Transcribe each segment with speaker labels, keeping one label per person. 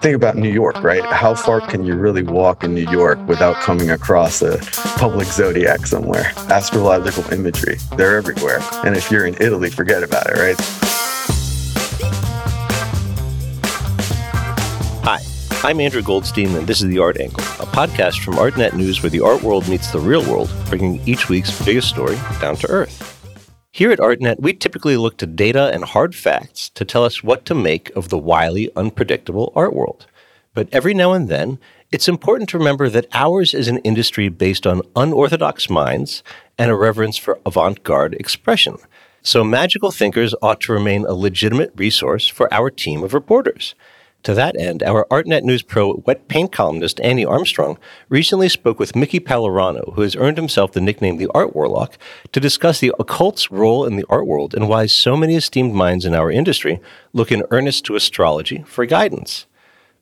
Speaker 1: Think about New York, right? How far can you really walk in New York without coming across a public zodiac somewhere? Astrological imagery, they're everywhere. And if you're in Italy, forget about it, right?
Speaker 2: Hi, I'm Andrew Goldstein, and this is The Art Angle, a podcast from Artnet News where the art world meets the real world, bringing each week's biggest story down to earth. Here at Artnet, we typically look to data and hard facts to tell us what to make of the wily, unpredictable art world. But every now and then, it's important to remember that ours is an industry based on unorthodox minds and a reverence for avant garde expression. So, magical thinkers ought to remain a legitimate resource for our team of reporters. To that end, our Artnet News Pro wet paint columnist Annie Armstrong recently spoke with Micki Pellerano, who has earned himself the nickname the Art Warlock, to discuss the occult's role in the art world and why so many esteemed minds in our industry look in earnest to astrology for guidance.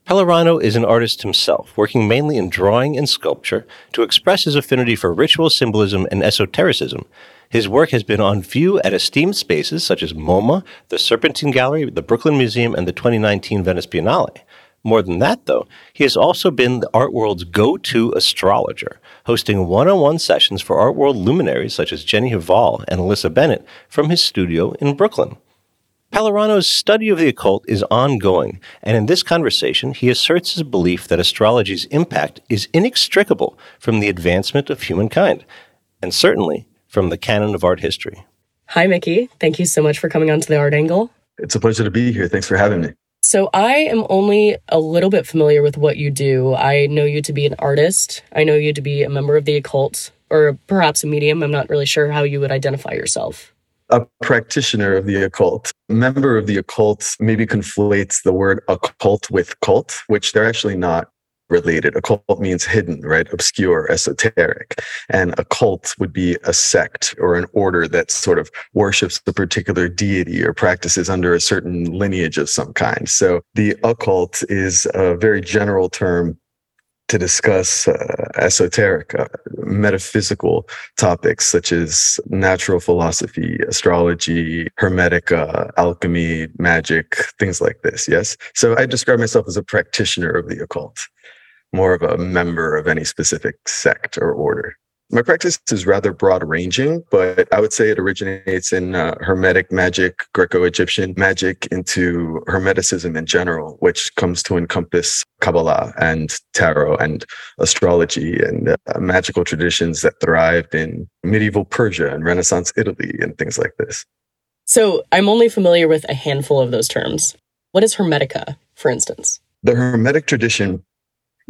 Speaker 2: Pellerano is an artist himself, working mainly in drawing and sculpture to express his affinity for ritual symbolism and esotericism, his work has been on view at esteemed spaces such as MoMA, the Serpentine Gallery, the Brooklyn Museum, and the 2019 Venice Biennale. More than that, though, he has also been the art world's go to astrologer, hosting one on one sessions for art world luminaries such as Jenny Hval and Alissa Bennett from his studio in Brooklyn. Pellerano's study of the occult is ongoing, and in this conversation, he asserts his belief that astrology's impact is inextricable from the advancement of humankind, and certainly from the canon of art history.
Speaker 3: Hi, Micki. Thank you so much for coming on to the Art Angle.
Speaker 1: It's a pleasure to be here. Thanks for having me.
Speaker 3: So, I am only a little bit familiar with what you do. I know you to be an artist, I know you to be a member of the occult, or perhaps a medium. I'm not really sure how you would identify yourself.
Speaker 1: A practitioner of the occult. Member of the occult maybe conflates the word occult with cult, which they're actually not related. Occult means hidden, right? Obscure, esoteric. And a cult would be a sect or an order that sort of worships a particular deity or practices under a certain lineage of some kind. So the occult is a very general term to discuss uh, esoteric, uh, metaphysical topics such as natural philosophy, astrology, hermetic, uh, alchemy, magic, things like this. Yes. So I describe myself as a practitioner of the occult more of a member of any specific sect or order. My practice is rather broad ranging, but I would say it originates in uh, Hermetic magic, Greco Egyptian magic, into Hermeticism in general, which comes to encompass Kabbalah and tarot and astrology and uh, magical traditions that thrived in medieval Persia and Renaissance Italy and things like this.
Speaker 3: So I'm only familiar with a handful of those terms. What is Hermetica, for instance?
Speaker 1: The Hermetic tradition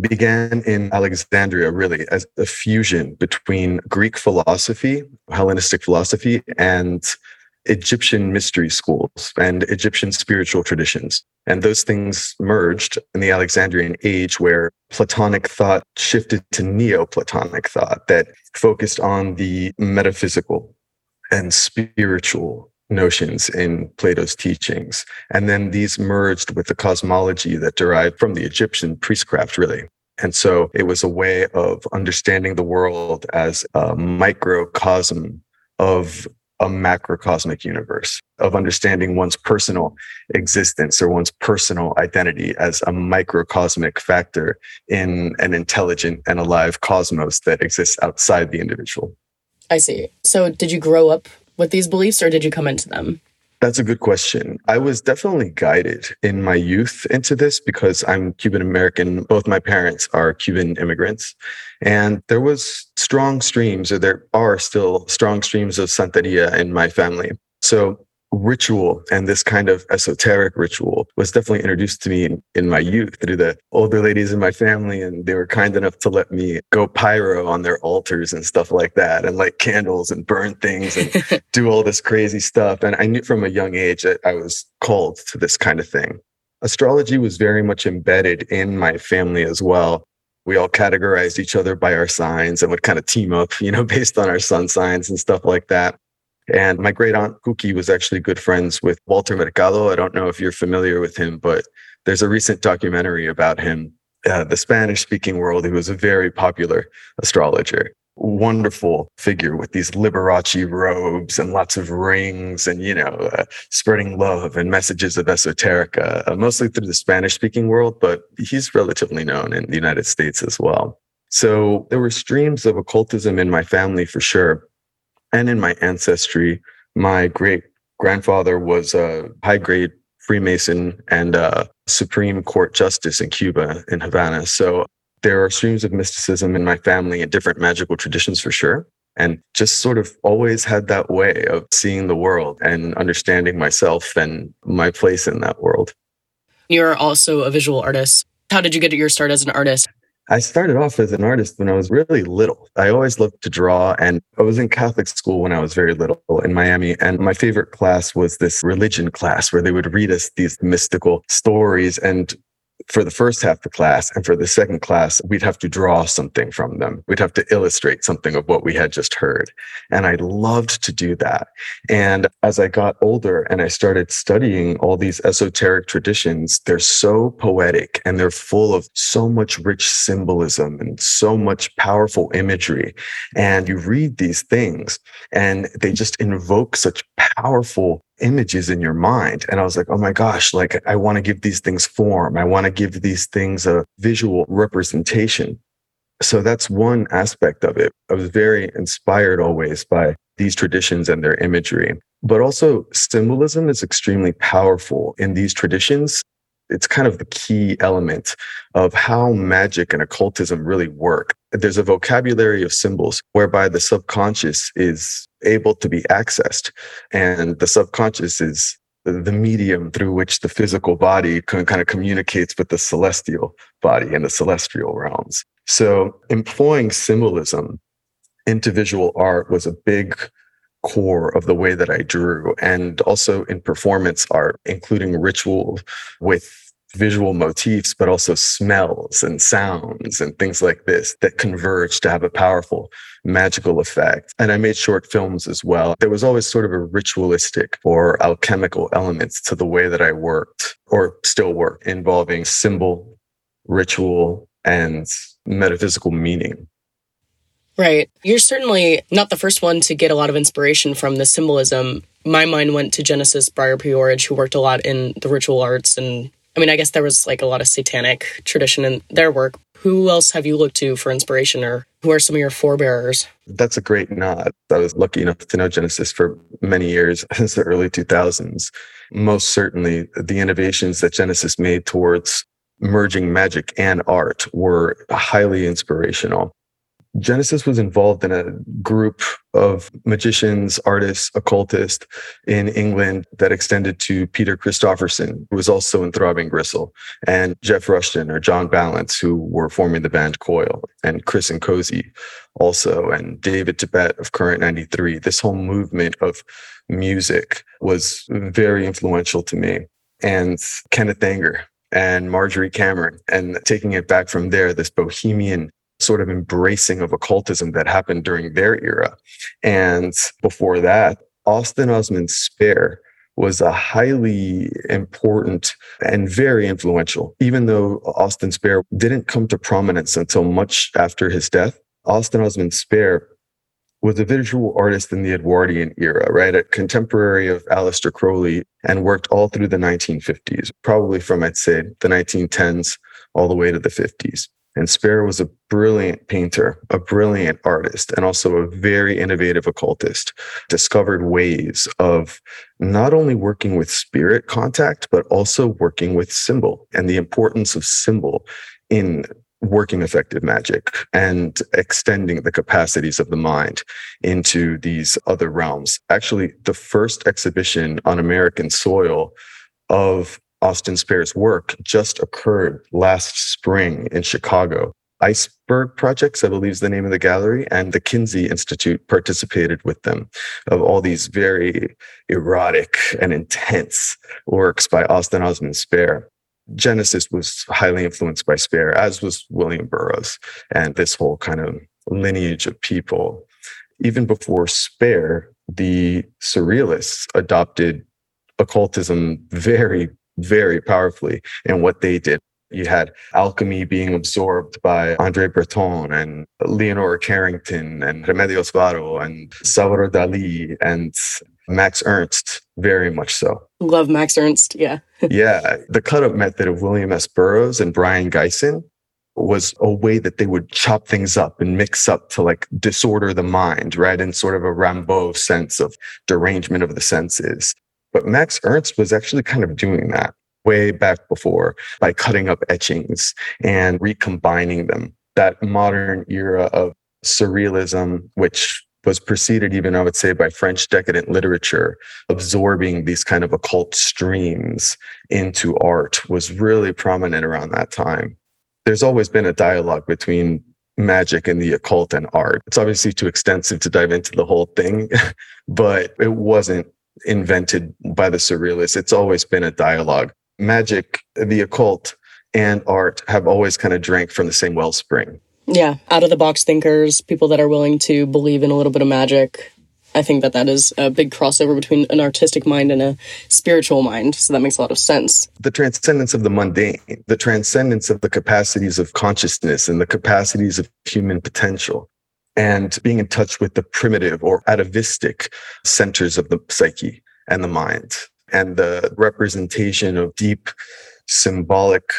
Speaker 1: began in Alexandria really as a fusion between Greek philosophy, Hellenistic philosophy, and Egyptian mystery schools and Egyptian spiritual traditions. And those things merged in the Alexandrian age where Platonic thought shifted to Neoplatonic thought that focused on the metaphysical and spiritual notions in Plato's teachings. And then these merged with the cosmology that derived from the Egyptian priestcraft, really. And so it was a way of understanding the world as a microcosm of a macrocosmic universe, of understanding one's personal existence or one's personal identity as a microcosmic factor in an intelligent and alive cosmos that exists outside the individual.
Speaker 3: I see. So, did you grow up with these beliefs or did you come into them?
Speaker 1: That's a good question. I was definitely guided in my youth into this because I'm Cuban American. Both my parents are Cuban immigrants. And there was strong streams, or there are still strong streams of Santeria in my family. So ritual and this kind of esoteric ritual was definitely introduced to me in, in, my youth through the older ladies in my family. And they were kind enough to let me go pyro on their altars and stuff like that and light candles and burn things and do all this crazy stuff. And I knew from a young age that I was called to this kind of thing. Astrology was very much embedded in my family as well we all categorized each other by our signs and would kind of team up, you know, based on our sun signs and stuff like that. And my great aunt Cookie was actually good friends with Walter Mercado. I don't know if you're familiar with him, but there's a recent documentary about him. Uh, the Spanish speaking world, he was a very popular astrologer. wonderful figure with these Liberace robes and lots of rings and, you know, uh, spreading love and messages of esoterica, uh, mostly through the Spanish speaking world, but he's relatively known in the United States as well. So there were streams of occultism in my family for sure. And in my ancestry, my great grandfather was a high grade Freemason and a Supreme Court justice in Cuba, in Havana. So there are streams of mysticism in my family and different magical traditions for sure. And just sort of always had that way of seeing the world and understanding myself and my place in that world.
Speaker 3: You're also a visual artist. How did you get your start as an artist?
Speaker 1: I started off as an artist when I was really little. I always loved to draw, and I was in Catholic school when I was very little in Miami. And my favorite class was this religion class where they would read us these mystical stories. And for the first half of the class and for the second class, we'd have to draw something from them. We'd have to illustrate something of what we had just heard. And I loved to do that. And as I got older and I started studying all these esoteric traditions, they're so poetic and they're full of so much rich symbolism and so much powerful imagery. And you read these things and they just invoke such powerful images in your mind. And I was like, oh my gosh, like I want to give these things form. I want to give these things a visual representation. So that's one aspect of it. I was very inspired always by these traditions and their imagery. But also, symbolism is extremely powerful in these traditions. It's kind of the key element of how magic and occultism really work. There's a vocabulary of symbols whereby the subconscious is able to be accessed. And the subconscious is the medium through which the physical body can, kind of communicates with the celestial body and the celestial realms. So employing symbolism into visual art was a big core of the way that I drew and also in performance art, including ritual with visual motifs, but also smells and sounds and things like this that converge to have a powerful magical effect. And I made short films as well. There was always sort of a ritualistic or alchemical elements to the way that I worked or still work involving symbol, ritual, and metaphysical meaning.
Speaker 3: Right. You're certainly not the first one to get a lot of inspiration from the symbolism. My mind went to Genesis Breyer P-Orridge, who worked a lot in the ritual arts and I mean, I guess there was like a lot of satanic tradition in their work. Who else have you looked to for inspiration or who are some of your forebearers?
Speaker 1: That's a great nod. I was lucky enough to know Genesis for many years since the early 2000s. Most certainly, the innovations that Genesis made towards merging magic and art were highly inspirational. Genesis was involved in a group of magicians, artists, occultists in England that extended to Peter Christopherson, who was also in Throbbing Gristle, and Geff Rushton or John Balance, who were forming the band Coil, and Chris and Cosey also, and David Tibet of Current 93. This whole movement of music was very influential to me. And Kenneth Anger and Marjorie Cameron, and taking it back from there, this bohemian sort of embracing of occultism that happened during their era. And before that, Austin Osman Spare was a highly important and very influential. Even though Austin Spare didn't come to prominence until much after his death, Austin Osman Spare was a visual artist in the Edwardian era, right? A contemporary of Aleister Crowley and worked all through the 1950s, probably from, I'd say, the 1910s all the way to the 50s. And Spare was a brilliant painter, a brilliant artist, and also a very innovative occultist. Discovered ways of not only working with spirit contact, but also working with symbol and the importance of symbol in working effective magic and extending the capacities of the mind into these other realms. Actually, the first exhibition on American soil of Austin Spare's work just occurred last spring in Chicago. Iceberg Projects, I believe is the name of the gallery, and the Kinsey Institute participated with them of all these very erotic and intense works by Austin Osman Spare. Genesis was highly influenced by Spare, as was William Burroughs and this whole kind of lineage of people. Even before Spare, the Surrealists adopted occultism very very powerfully in what they did. You had alchemy being absorbed by Andre Breton and Leonora Carrington and Remedios Varo and Salvador Dali and Max Ernst, very much so.
Speaker 3: Love Max Ernst. Yeah.
Speaker 1: yeah. The cut up method of William S. Burroughs and Brion Gysin was a way that they would chop things up and mix up to like disorder the mind, right? In sort of a Rimbaud sense of derangement of the senses. But Max Ernst was actually kind of doing that way back before by cutting up etchings and recombining them. That modern era of surrealism, which was preceded even, I would say, by French decadent literature, absorbing these kind of occult streams into art was really prominent around that time. There's always been a dialogue between magic and the occult and art. It's obviously too extensive to dive into the whole thing, but it wasn't invented by the surrealists. It's always been a dialogue. Magic, the occult, and art have always kind of drank from the same wellspring.
Speaker 3: Yeah, out of the box thinkers, people that are willing to believe in a little bit of magic. I think that that is a big crossover between an artistic mind and a spiritual mind. So that makes a lot of sense.
Speaker 1: The transcendence of the mundane, the transcendence of the capacities of consciousness and the capacities of human potential, and being in touch with the primitive or atavistic centers of the psyche and the mind, and the representation of deep symbolic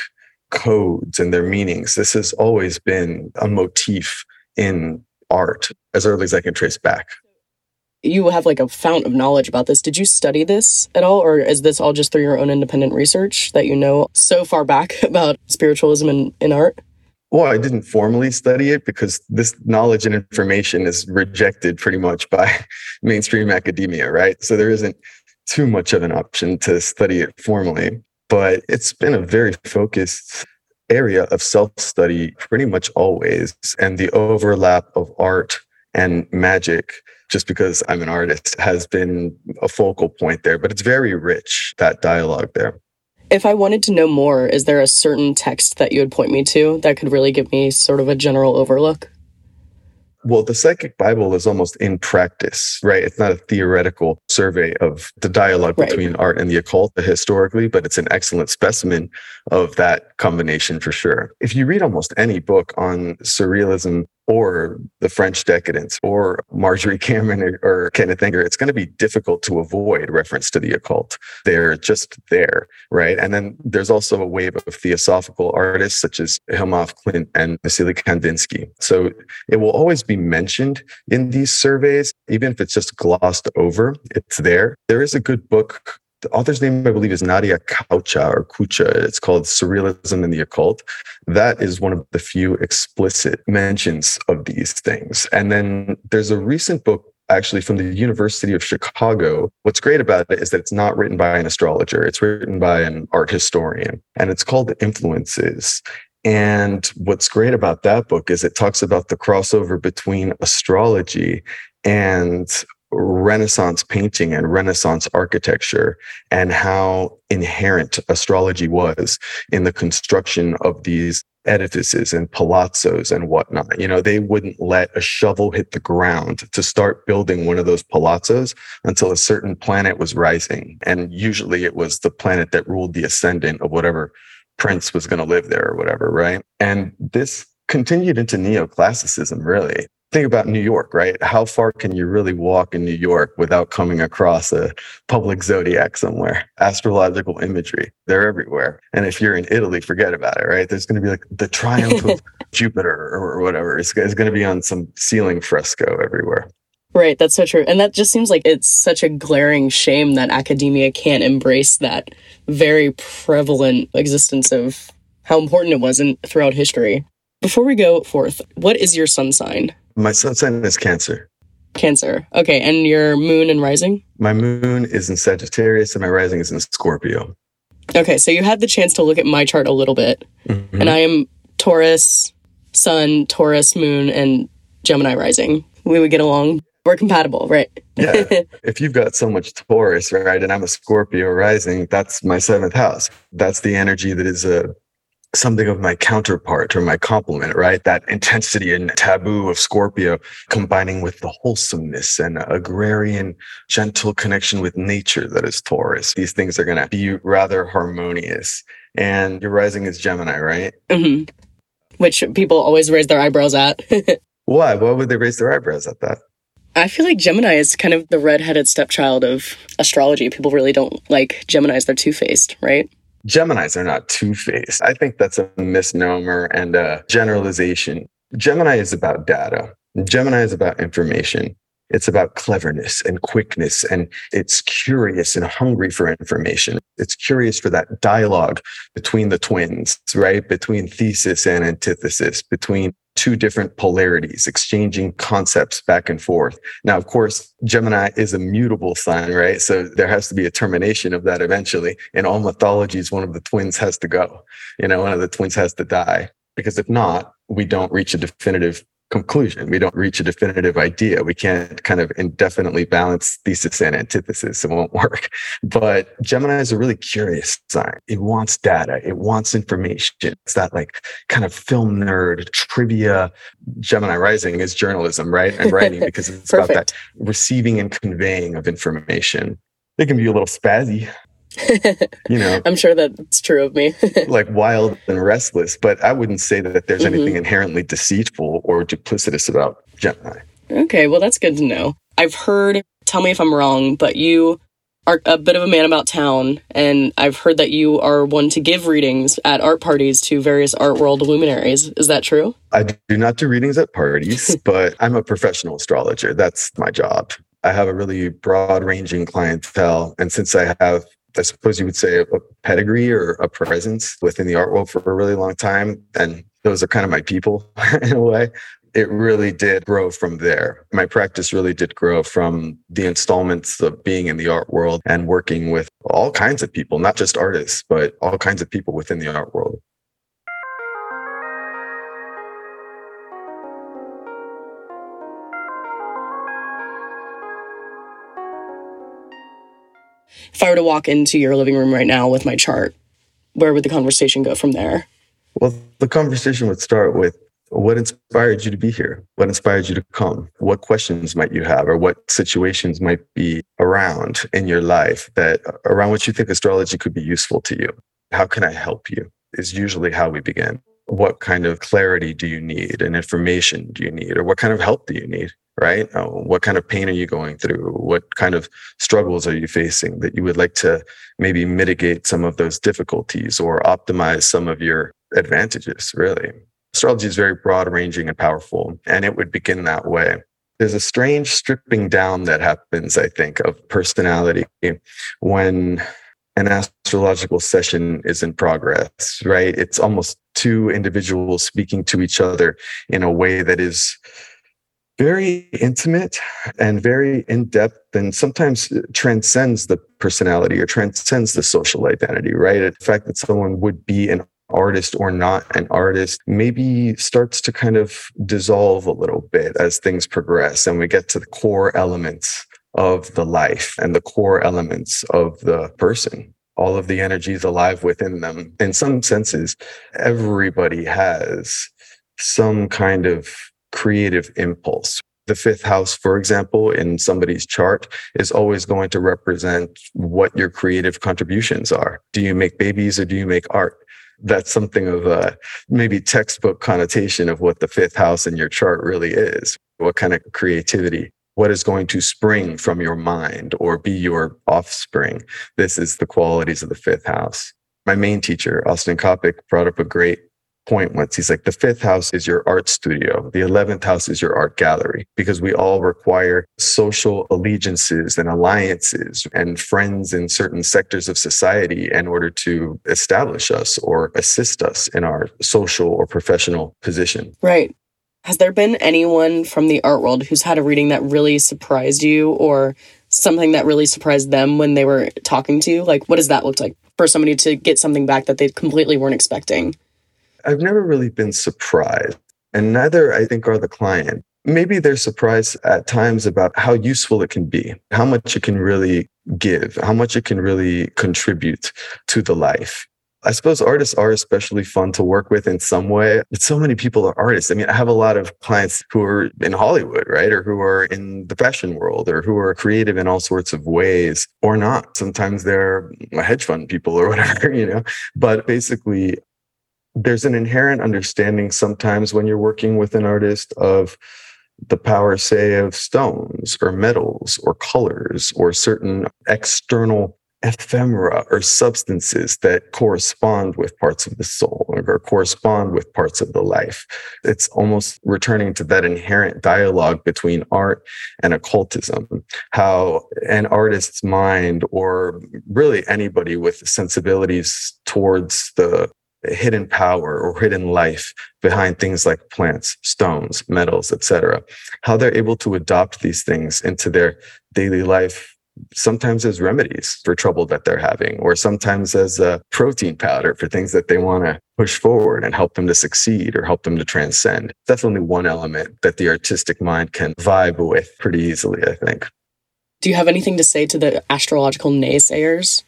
Speaker 1: codes and their meanings. This has always been a motif in art as early as I can trace back.
Speaker 3: You have like a fount of knowledge about this. Did you study this at all, or is this all just through your own independent research that you know so far back about spiritualism in, in art?
Speaker 1: Well, I didn't formally study it because this knowledge and information is rejected pretty much by mainstream academia, right? So there isn't too much of an option to study it formally but it's been a very focused area of self study pretty much always. And the overlap of art and magic, just because I'm an artist, has been a focal point there. But it's very rich, that dialogue there.
Speaker 3: If I wanted to know more, is there a certain text that you would point me to that could really give me sort of a general overlook?
Speaker 1: Well, the Psychick Bible is almost in practice, right? It's not a theoretical survey of the dialogue right. between art and the occult historically, but it's an excellent specimen of that combination for sure. If you read almost any book on surrealism or the French decadence or Marjorie Cameron or, or Kenneth Anger, it's going to be difficult to avoid reference to the occult. They're just there, right? And then there's also a wave of theosophical artists such as Hilma af Klint and Vasily Kandinsky. So it will always be mentioned in these surveys, even if it's just glossed over, it's there. There is a good book the author's name, I believe, is Nadia Choucha or Kucha. It's called Surrealism and the Occult. That is one of the few explicit mentions of these things. And then there's a recent book actually from the University of Chicago. What's great about it is that it's not written by an astrologer, it's written by an art historian, and it's called Influences. And what's great about that book is it talks about the crossover between astrology and Renaissance painting and Renaissance architecture and how inherent astrology was in the construction of these edifices and palazzos and whatnot. You know, they wouldn't let a shovel hit the ground to start building one of those palazzos until a certain planet was rising. And usually it was the planet that ruled the ascendant of whatever prince was going to live there or whatever, right? And this continued into neoclassicism, really think about New York, right? How far can you really walk in New York without coming across a public zodiac somewhere? Astrological imagery, they're everywhere. And if you're in Italy, forget about it, right? There's going to be like the triumph of Jupiter or whatever. It's, it's going to be on some ceiling fresco everywhere.
Speaker 3: Right, that's so true. And that just seems like it's such a glaring shame that academia can't embrace that very prevalent existence of how important it was in throughout history. Before we go forth, what is your sun sign?
Speaker 1: My sun sign is Cancer.
Speaker 3: Cancer. Okay. And your moon and rising?
Speaker 1: My moon is in Sagittarius and my rising is in Scorpio.
Speaker 3: Okay. So you had the chance to look at my chart a little bit. Mm-hmm. And I am Taurus, Sun, Taurus, Moon, and Gemini rising. We would get along. We're compatible, right?
Speaker 1: yeah. If you've got so much Taurus, right, and I'm a Scorpio rising, that's my seventh house. That's the energy that is a something of my counterpart or my complement, right? That intensity and taboo of Scorpio combining with the wholesomeness and agrarian, gentle connection with nature that is Taurus. These things are going to be rather harmonious. And your rising is Gemini, right?
Speaker 3: hmm Which people always raise their eyebrows at.
Speaker 1: Why? Why would they raise their eyebrows at that?
Speaker 3: I feel like Gemini is kind of the redheaded stepchild of astrology. People really don't like Geminis. They're two faced, right?
Speaker 1: Geminis are not two faced. I think that's a misnomer and a generalization. Gemini is about data, Gemini is about information. It's about cleverness and quickness, and it's curious and hungry for information. It's curious for that dialogue between the twins, right? Between thesis and antithesis, between two different polarities, exchanging concepts back and forth. Now, of course, Gemini is a mutable sign, right? So there has to be a termination of that eventually. In all mythologies, one of the twins has to go. You know, one of the twins has to die. Because if not, we don't reach a definitive conclusion. We don't reach a definitive idea. We can't kind of indefinitely balance thesis and antithesis. It won't work. But Gemini is a really curious sign. It wants data. It wants information. It's that like kind of film nerd trivia. Gemini rising is journalism, right? And writing because it's about that receiving and conveying of information. It can be a little spazzy, you know.
Speaker 3: I'm sure that's true of me.
Speaker 1: Like wild and restless but i wouldn't say that there's mm-hmm. anything inherently deceitful or duplicitous about gemini.
Speaker 3: Okay well that's good to know. I've heard tell me if i'm wrong but you are a bit of a man about town and i've heard that you are one to give readings at art parties to various art world luminaries. Is that true?
Speaker 1: I do not do readings at parties but i'm a professional astrologer. That's my job. I have a really broad ranging clientele. And since I have I suppose you would say, a pedigree or a presence within the art world for a really long time. And those are kind of my people in a way. It really did grow from there. My practice really did grow from the installments of being in the art world and working with all kinds of people, not just artists, but all kinds of people within the art world.
Speaker 3: If I were to walk into your living room right now with my chart, where would the conversation go from there?
Speaker 1: Well, the conversation would start with what inspired you to be here? What inspired you to come? What questions might you have, or what situations might be around in your life that around which you think astrology could be useful to you? How can I help you? Is usually how we begin. What kind of clarity do you need and information do you need, or what kind of help do you need? Right? Uh, what kind of pain are you going through? What kind of struggles are you facing that you would like to maybe mitigate some of those difficulties or optimize some of your advantages, really? Astrology is very broad ranging and powerful, and it would begin that way. There's a strange stripping down that happens, I think, of personality when an astrological session is in progress, right? It's almost two individuals speaking to each other in a way that is very intimate and very in depth and sometimes transcends the personality or transcends the social identity, right? The fact that someone would be an artist or not an artist maybe starts to kind of dissolve a little bit as things progress and we get to the core elements of the life and the core elements of the person all of the energies alive within them in some senses everybody has some kind of creative impulse. The fifth house, for example, in somebody's chart is always going to represent what your creative contributions are. Do you make babies or do you make art? That's something of a maybe textbook connotation of what the fifth house in your chart really is. What kind of creativity what is going to spring from your mind or be your offspring. This is the qualities of the fifth house. My main teacher, Austin Coppock, brought up a great point once. He's like, the fifth house is your art studio. The 11th house is your art gallery because we all require social allegiances and alliances and friends in certain sectors of society in order to establish us or assist us in our social or professional position.
Speaker 3: Right. Has there been anyone from the art world who's had a reading that really surprised you or something that really surprised them when they were talking to you? Like, what does that look like for somebody to get something back that they completely weren't expecting?
Speaker 1: I've never really been surprised, and neither I think are the client. Maybe they're surprised at times about how useful it can be, how much it can really give, how much it can really contribute to the life. I suppose artists are especially fun to work with in some way. But so many people are artists. I mean, I have a lot of clients who are in Hollywood, right? Or who are in the fashion world or who are creative in all sorts of ways or not. Sometimes they're hedge fund people or whatever, you know. But basically, there's an inherent understanding sometimes when you're working with an artist of the power, say, of stones or metals or colors or certain external ephemera or substances that correspond with parts of the soul or correspond with parts of the life. It's almost returning to that inherent dialogue between art and occultism, how an artist's mind or really anybody with sensibilities towards the hidden power or hidden life behind things like plants, stones, metals, etc. How they're able to adopt these things into their daily life sometimes as remedies for trouble that they're having, or sometimes as a protein powder for things that they want to push forward and help them to succeed or help them to transcend. Definitely one element that the artistic mind can vibe with pretty easily, I think.
Speaker 3: Do you have anything to say to the astrological naysayers?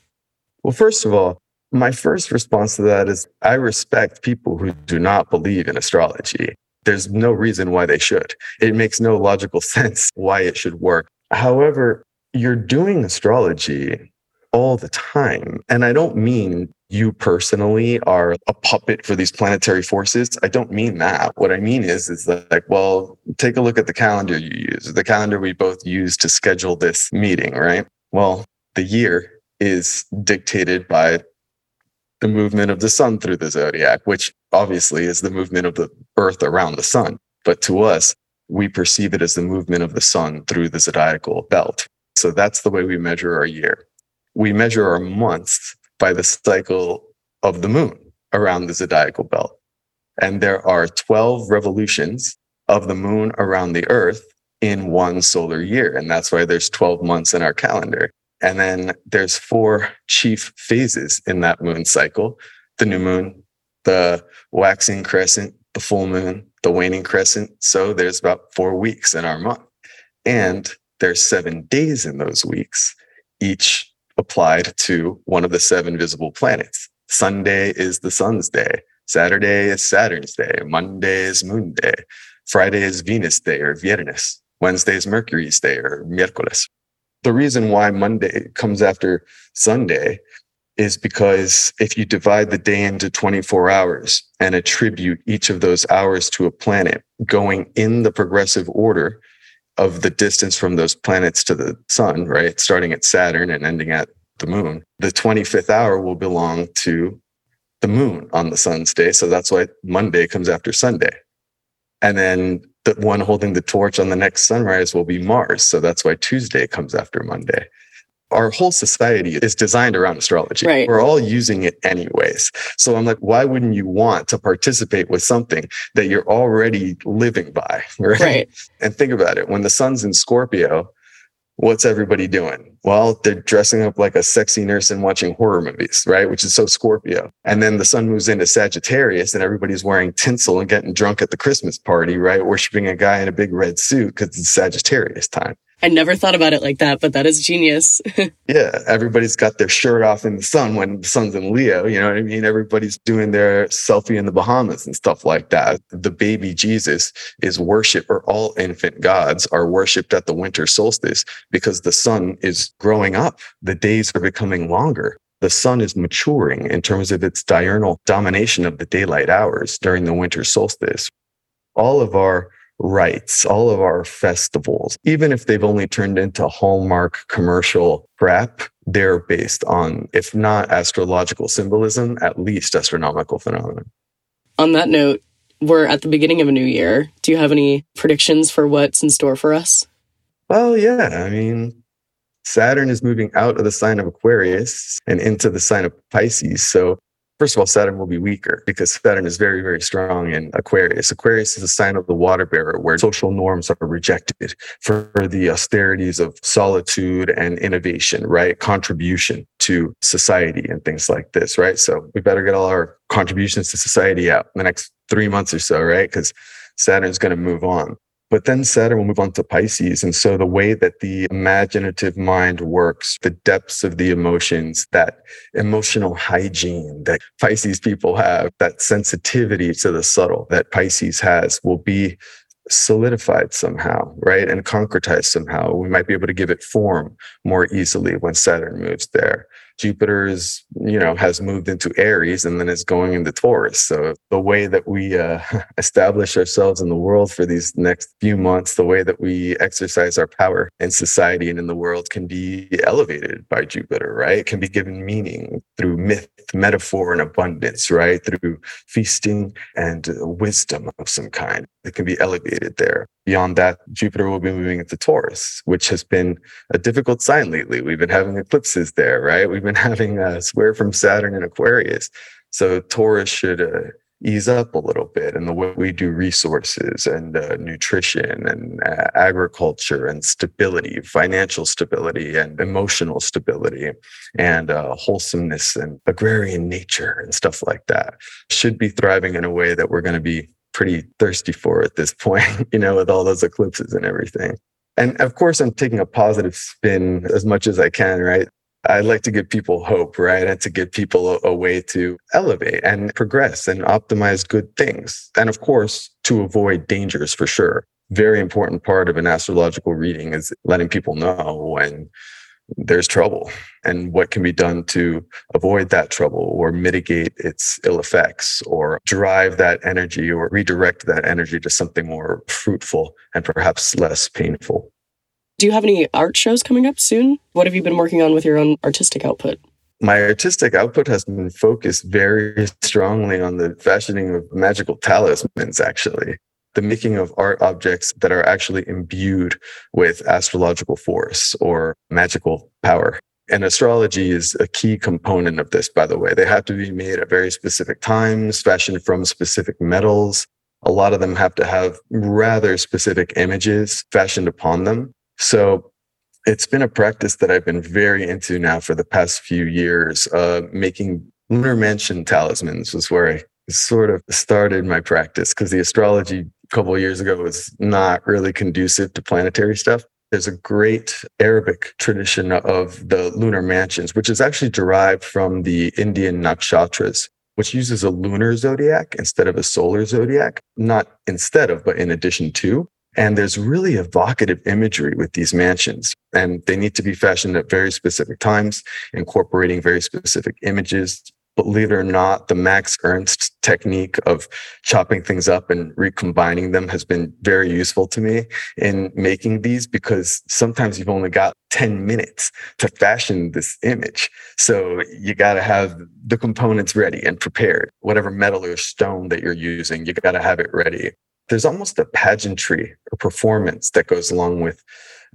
Speaker 1: Well, first of all, my first response to that is I respect people who do not believe in astrology. There's no reason why they should. It makes no logical sense why it should work. However, you're doing astrology all the time. And I don't mean you personally are a puppet for these planetary forces. I don't mean that. What I mean is, is like, well, take a look at the calendar you use, the calendar we both use to schedule this meeting, right? Well, the year is dictated by the movement of the sun through the zodiac, which obviously is the movement of the earth around the sun. But to us, we perceive it as the movement of the sun through the zodiacal belt. So that's the way we measure our year. We measure our months by the cycle of the moon around the zodiacal belt. And there are 12 revolutions of the moon around the earth in one solar year. And that's why there's 12 months in our calendar. And then there's four chief phases in that moon cycle the new moon, the waxing crescent, the full moon, the waning crescent. So there's about four weeks in our month. And there's seven days in those weeks, each applied to one of the seven visible planets. Sunday is the sun's day. Saturday is Saturn's day. Monday is moon day. Friday is Venus day or Viernes. Wednesday is Mercury's day or miércoles the reason why Monday comes after Sunday is because if you divide the day into 24 hours and attribute each of those hours to a planet going in the progressive order of the distance from those planets to the sun, right? Starting at Saturn and ending at the moon, the 25th hour will belong to the moon on the sun's day. So that's why Monday comes after Sunday. And then the one holding the torch on the next sunrise will be Mars. So that's why Tuesday comes after Monday. Our whole society is designed around astrology.
Speaker 3: Right.
Speaker 1: We're all using it anyways. So I'm like, why wouldn't you want to participate with something that you're already living by? Right.
Speaker 3: right.
Speaker 1: And think about it. When the sun's in Scorpio, what's everybody doing? Well, they're dressing up like a sexy nurse and watching horror movies, right? Which is so Scorpio. And then the sun moves into Sagittarius and everybody's wearing tinsel and getting drunk at the Christmas party, right? Worshiping a guy in a big red suit because it's Sagittarius time.
Speaker 3: I never thought about it like that, but that is genius.
Speaker 1: yeah, everybody's got their shirt off in the sun when the sun's in Leo. You know what I mean? Everybody's doing their selfie in the Bahamas and stuff like that. The baby Jesus is worshiped, or all infant gods are worshiped at the winter solstice because the sun is growing up. The days are becoming longer. The sun is maturing in terms of its diurnal domination of the daylight hours during the winter solstice. All of our rites, all of our festivals, even if they've only turned into Hallmark commercial crap, they're based on, if not astrological symbolism, at least astronomical phenomena.
Speaker 3: On that note, we're at the beginning of a new year. Do you have any predictions for what's in store for us?
Speaker 1: Well, yeah. I mean, Saturn is moving out of the sign of Aquarius and into the sign of Pisces. So First of all, Saturn will be weaker because Saturn is very, very strong in Aquarius. Aquarius is a sign of the water bearer where social norms are rejected for the austerities of solitude and innovation, right? Contribution to society and things like this, right? So we better get all our contributions to society out in the next three months or so, right? Because Saturn's going to move on. But then Saturn will move on to Pisces. And so the way that the imaginative mind works, the depths of the emotions, that emotional hygiene that Pisces people have, that sensitivity to the subtle that Pisces has will be solidified somehow, right? And concretized somehow. We might be able to give it form more easily when Saturn moves there. Jupiter is, you know, has moved into Aries and then is going into Taurus. So the way that we uh, establish ourselves in the world for these next few months, the way that we exercise our power in society and in the world can be elevated by Jupiter, right? It can be given meaning through myth, metaphor, and abundance, right? Through feasting and wisdom of some kind. It can be elevated there. Beyond that, Jupiter will be moving into Taurus, which has been a difficult sign lately. We've been having eclipses there, right? We've been having a square from Saturn and Aquarius. So Taurus should uh, ease up a little bit in the way we do resources and uh, nutrition and uh, agriculture and stability, financial stability and emotional stability and uh, wholesomeness and agrarian nature and stuff like that should be thriving in a way that we're going to be pretty thirsty for at this point, you know, with all those eclipses and everything. And of course, I'm taking a positive spin as much as I can, right? I like to give people hope, right? And to give people a, a, way to elevate and progress and optimize good things. And of course, to avoid dangers for sure. Very important part of an astrological reading is letting people know when there's trouble and what can be done to avoid that trouble or mitigate its ill effects or drive that energy or redirect that energy to something more fruitful and perhaps less painful.
Speaker 3: Do you have any art shows coming up soon? What have you been working on with your own artistic output?
Speaker 1: My artistic output has been focused very strongly on the fashioning of magical talismans, actually the making of art objects that are actually imbued with astrological force or magical power. And astrology is a key component of this, by the way. They have to be made at very specific times, fashioned from specific metals. A lot of them have to have rather specific images fashioned upon them. So it's been a practice that I've been very into now for the past few years. Uh, making lunar mansion talismans was where I sort of started my practice because the astrology couple of years ago was not really conducive to planetary stuff. There's a great Arabic tradition of the lunar mansions, which is actually derived from the Indian nakshatras, which uses a lunar zodiac instead of a solar zodiac, not instead of, but in addition to. And there's really evocative imagery with these mansions, and they need to be fashioned at very specific times, incorporating very specific images, believe it or not, the Max Ernst technique of chopping things up and recombining them has been very useful to me in making these because sometimes you've only got 10 minutes to fashion this image. So you got to have the components ready and prepared. Whatever metal or stone that you're using, you got to have it ready. There's almost a pageantry or performance that goes along with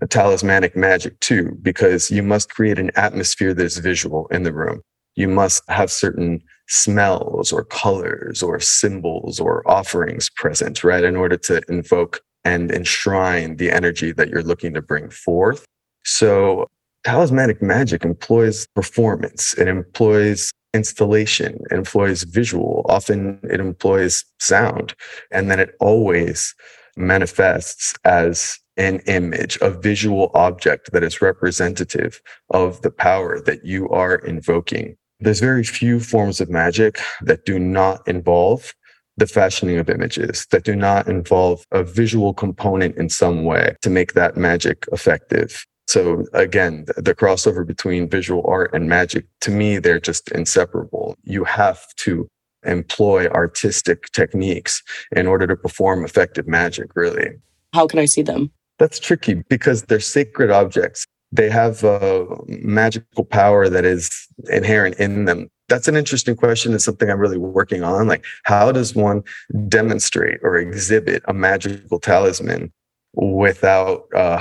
Speaker 1: a talismanic magic too, because you must create an atmosphere that's visual in the room you must have certain smells or colors or symbols or offerings present, right? In order to invoke and enshrine the energy that you're looking to bring forth. So talismanic magic employs performance. It employs installation, it employs visual. Often it employs sound. And then it always manifests as an image, a visual object that is representative of the power that you are invoking there's very few forms of magic that do not involve the fashioning of images, that do not involve a visual component in some way to make that magic effective. So again, the crossover between visual art and magic, to me, they're just inseparable. You have to employ artistic techniques in order to perform effective magic, really.
Speaker 3: How can I see them?
Speaker 1: That's tricky because they're sacred objects they have a magical power that is inherent in them. That's an interesting question. And something i'm really working on. Like how does one demonstrate or exhibit a magical talisman without uh,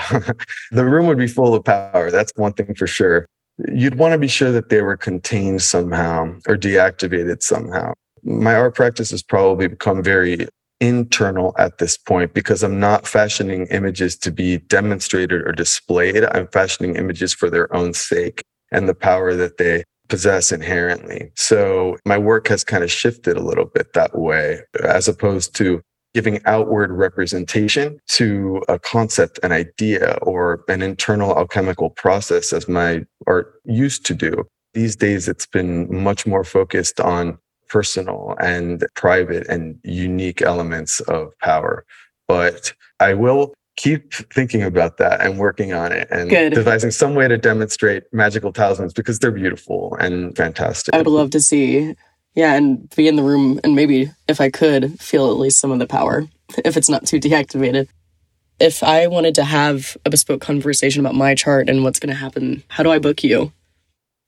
Speaker 1: the room would be full of power. That's one thing for sure. You'd want to be sure that they were contained somehow or deactivated somehow. My art practice has probably become very internal at this point because I'm not fashioning images to be demonstrated or displayed. I'm fashioning images for their own sake and the power that they possess inherently. So my work has kind of shifted a little bit that way, as opposed to giving outward representation to a concept, an idea, or an internal alchemical process, as my art used to do. These days, it's been much more focused on personal and private and unique elements of power. But I will keep thinking about that and working on it and
Speaker 3: Good.
Speaker 1: devising some way to demonstrate magical talismans because they're beautiful and fantastic.
Speaker 3: I would love to see, yeah, and be in the room and maybe, if I could, feel at least some of the power if it's not too deactivated. If I wanted to have a bespoke conversation about my chart and what's going to happen, how do I book you?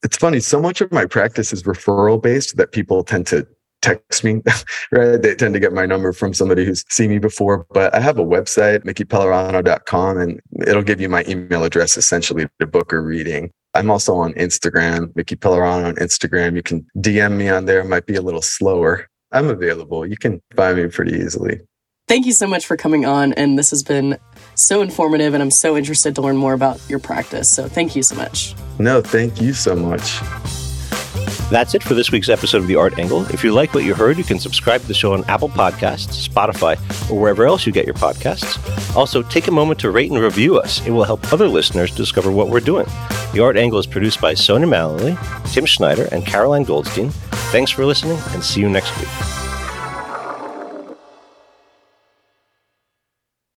Speaker 1: It's funny so much of my practice is referral based that people tend to text me right? They tend to get my number from somebody who's seen me before but i have a website mickipellerano.com and it'll give you my email address essentially to book a reading. I'm also on instagram micki pellerano on instagram. You can dm me on there. It might be a little slower. I'm available. You can find me pretty easily.
Speaker 3: Thank you so much for coming on. And this has been so informative, and I'm so interested to learn more about your practice. So thank you so much.
Speaker 1: no thank you so much
Speaker 2: That's it for this week's episode of The Art Angle. If you like what you heard, you can subscribe to the show on Apple Podcasts, Spotify, or wherever else you get your podcasts. Also, take a moment to rate and review us. It will help other listeners discover what we're doing. The Art Angle is produced by Sonia Mallory, Tim Schneider, and Caroline Goldstein. Thanks for listening, and see you next week.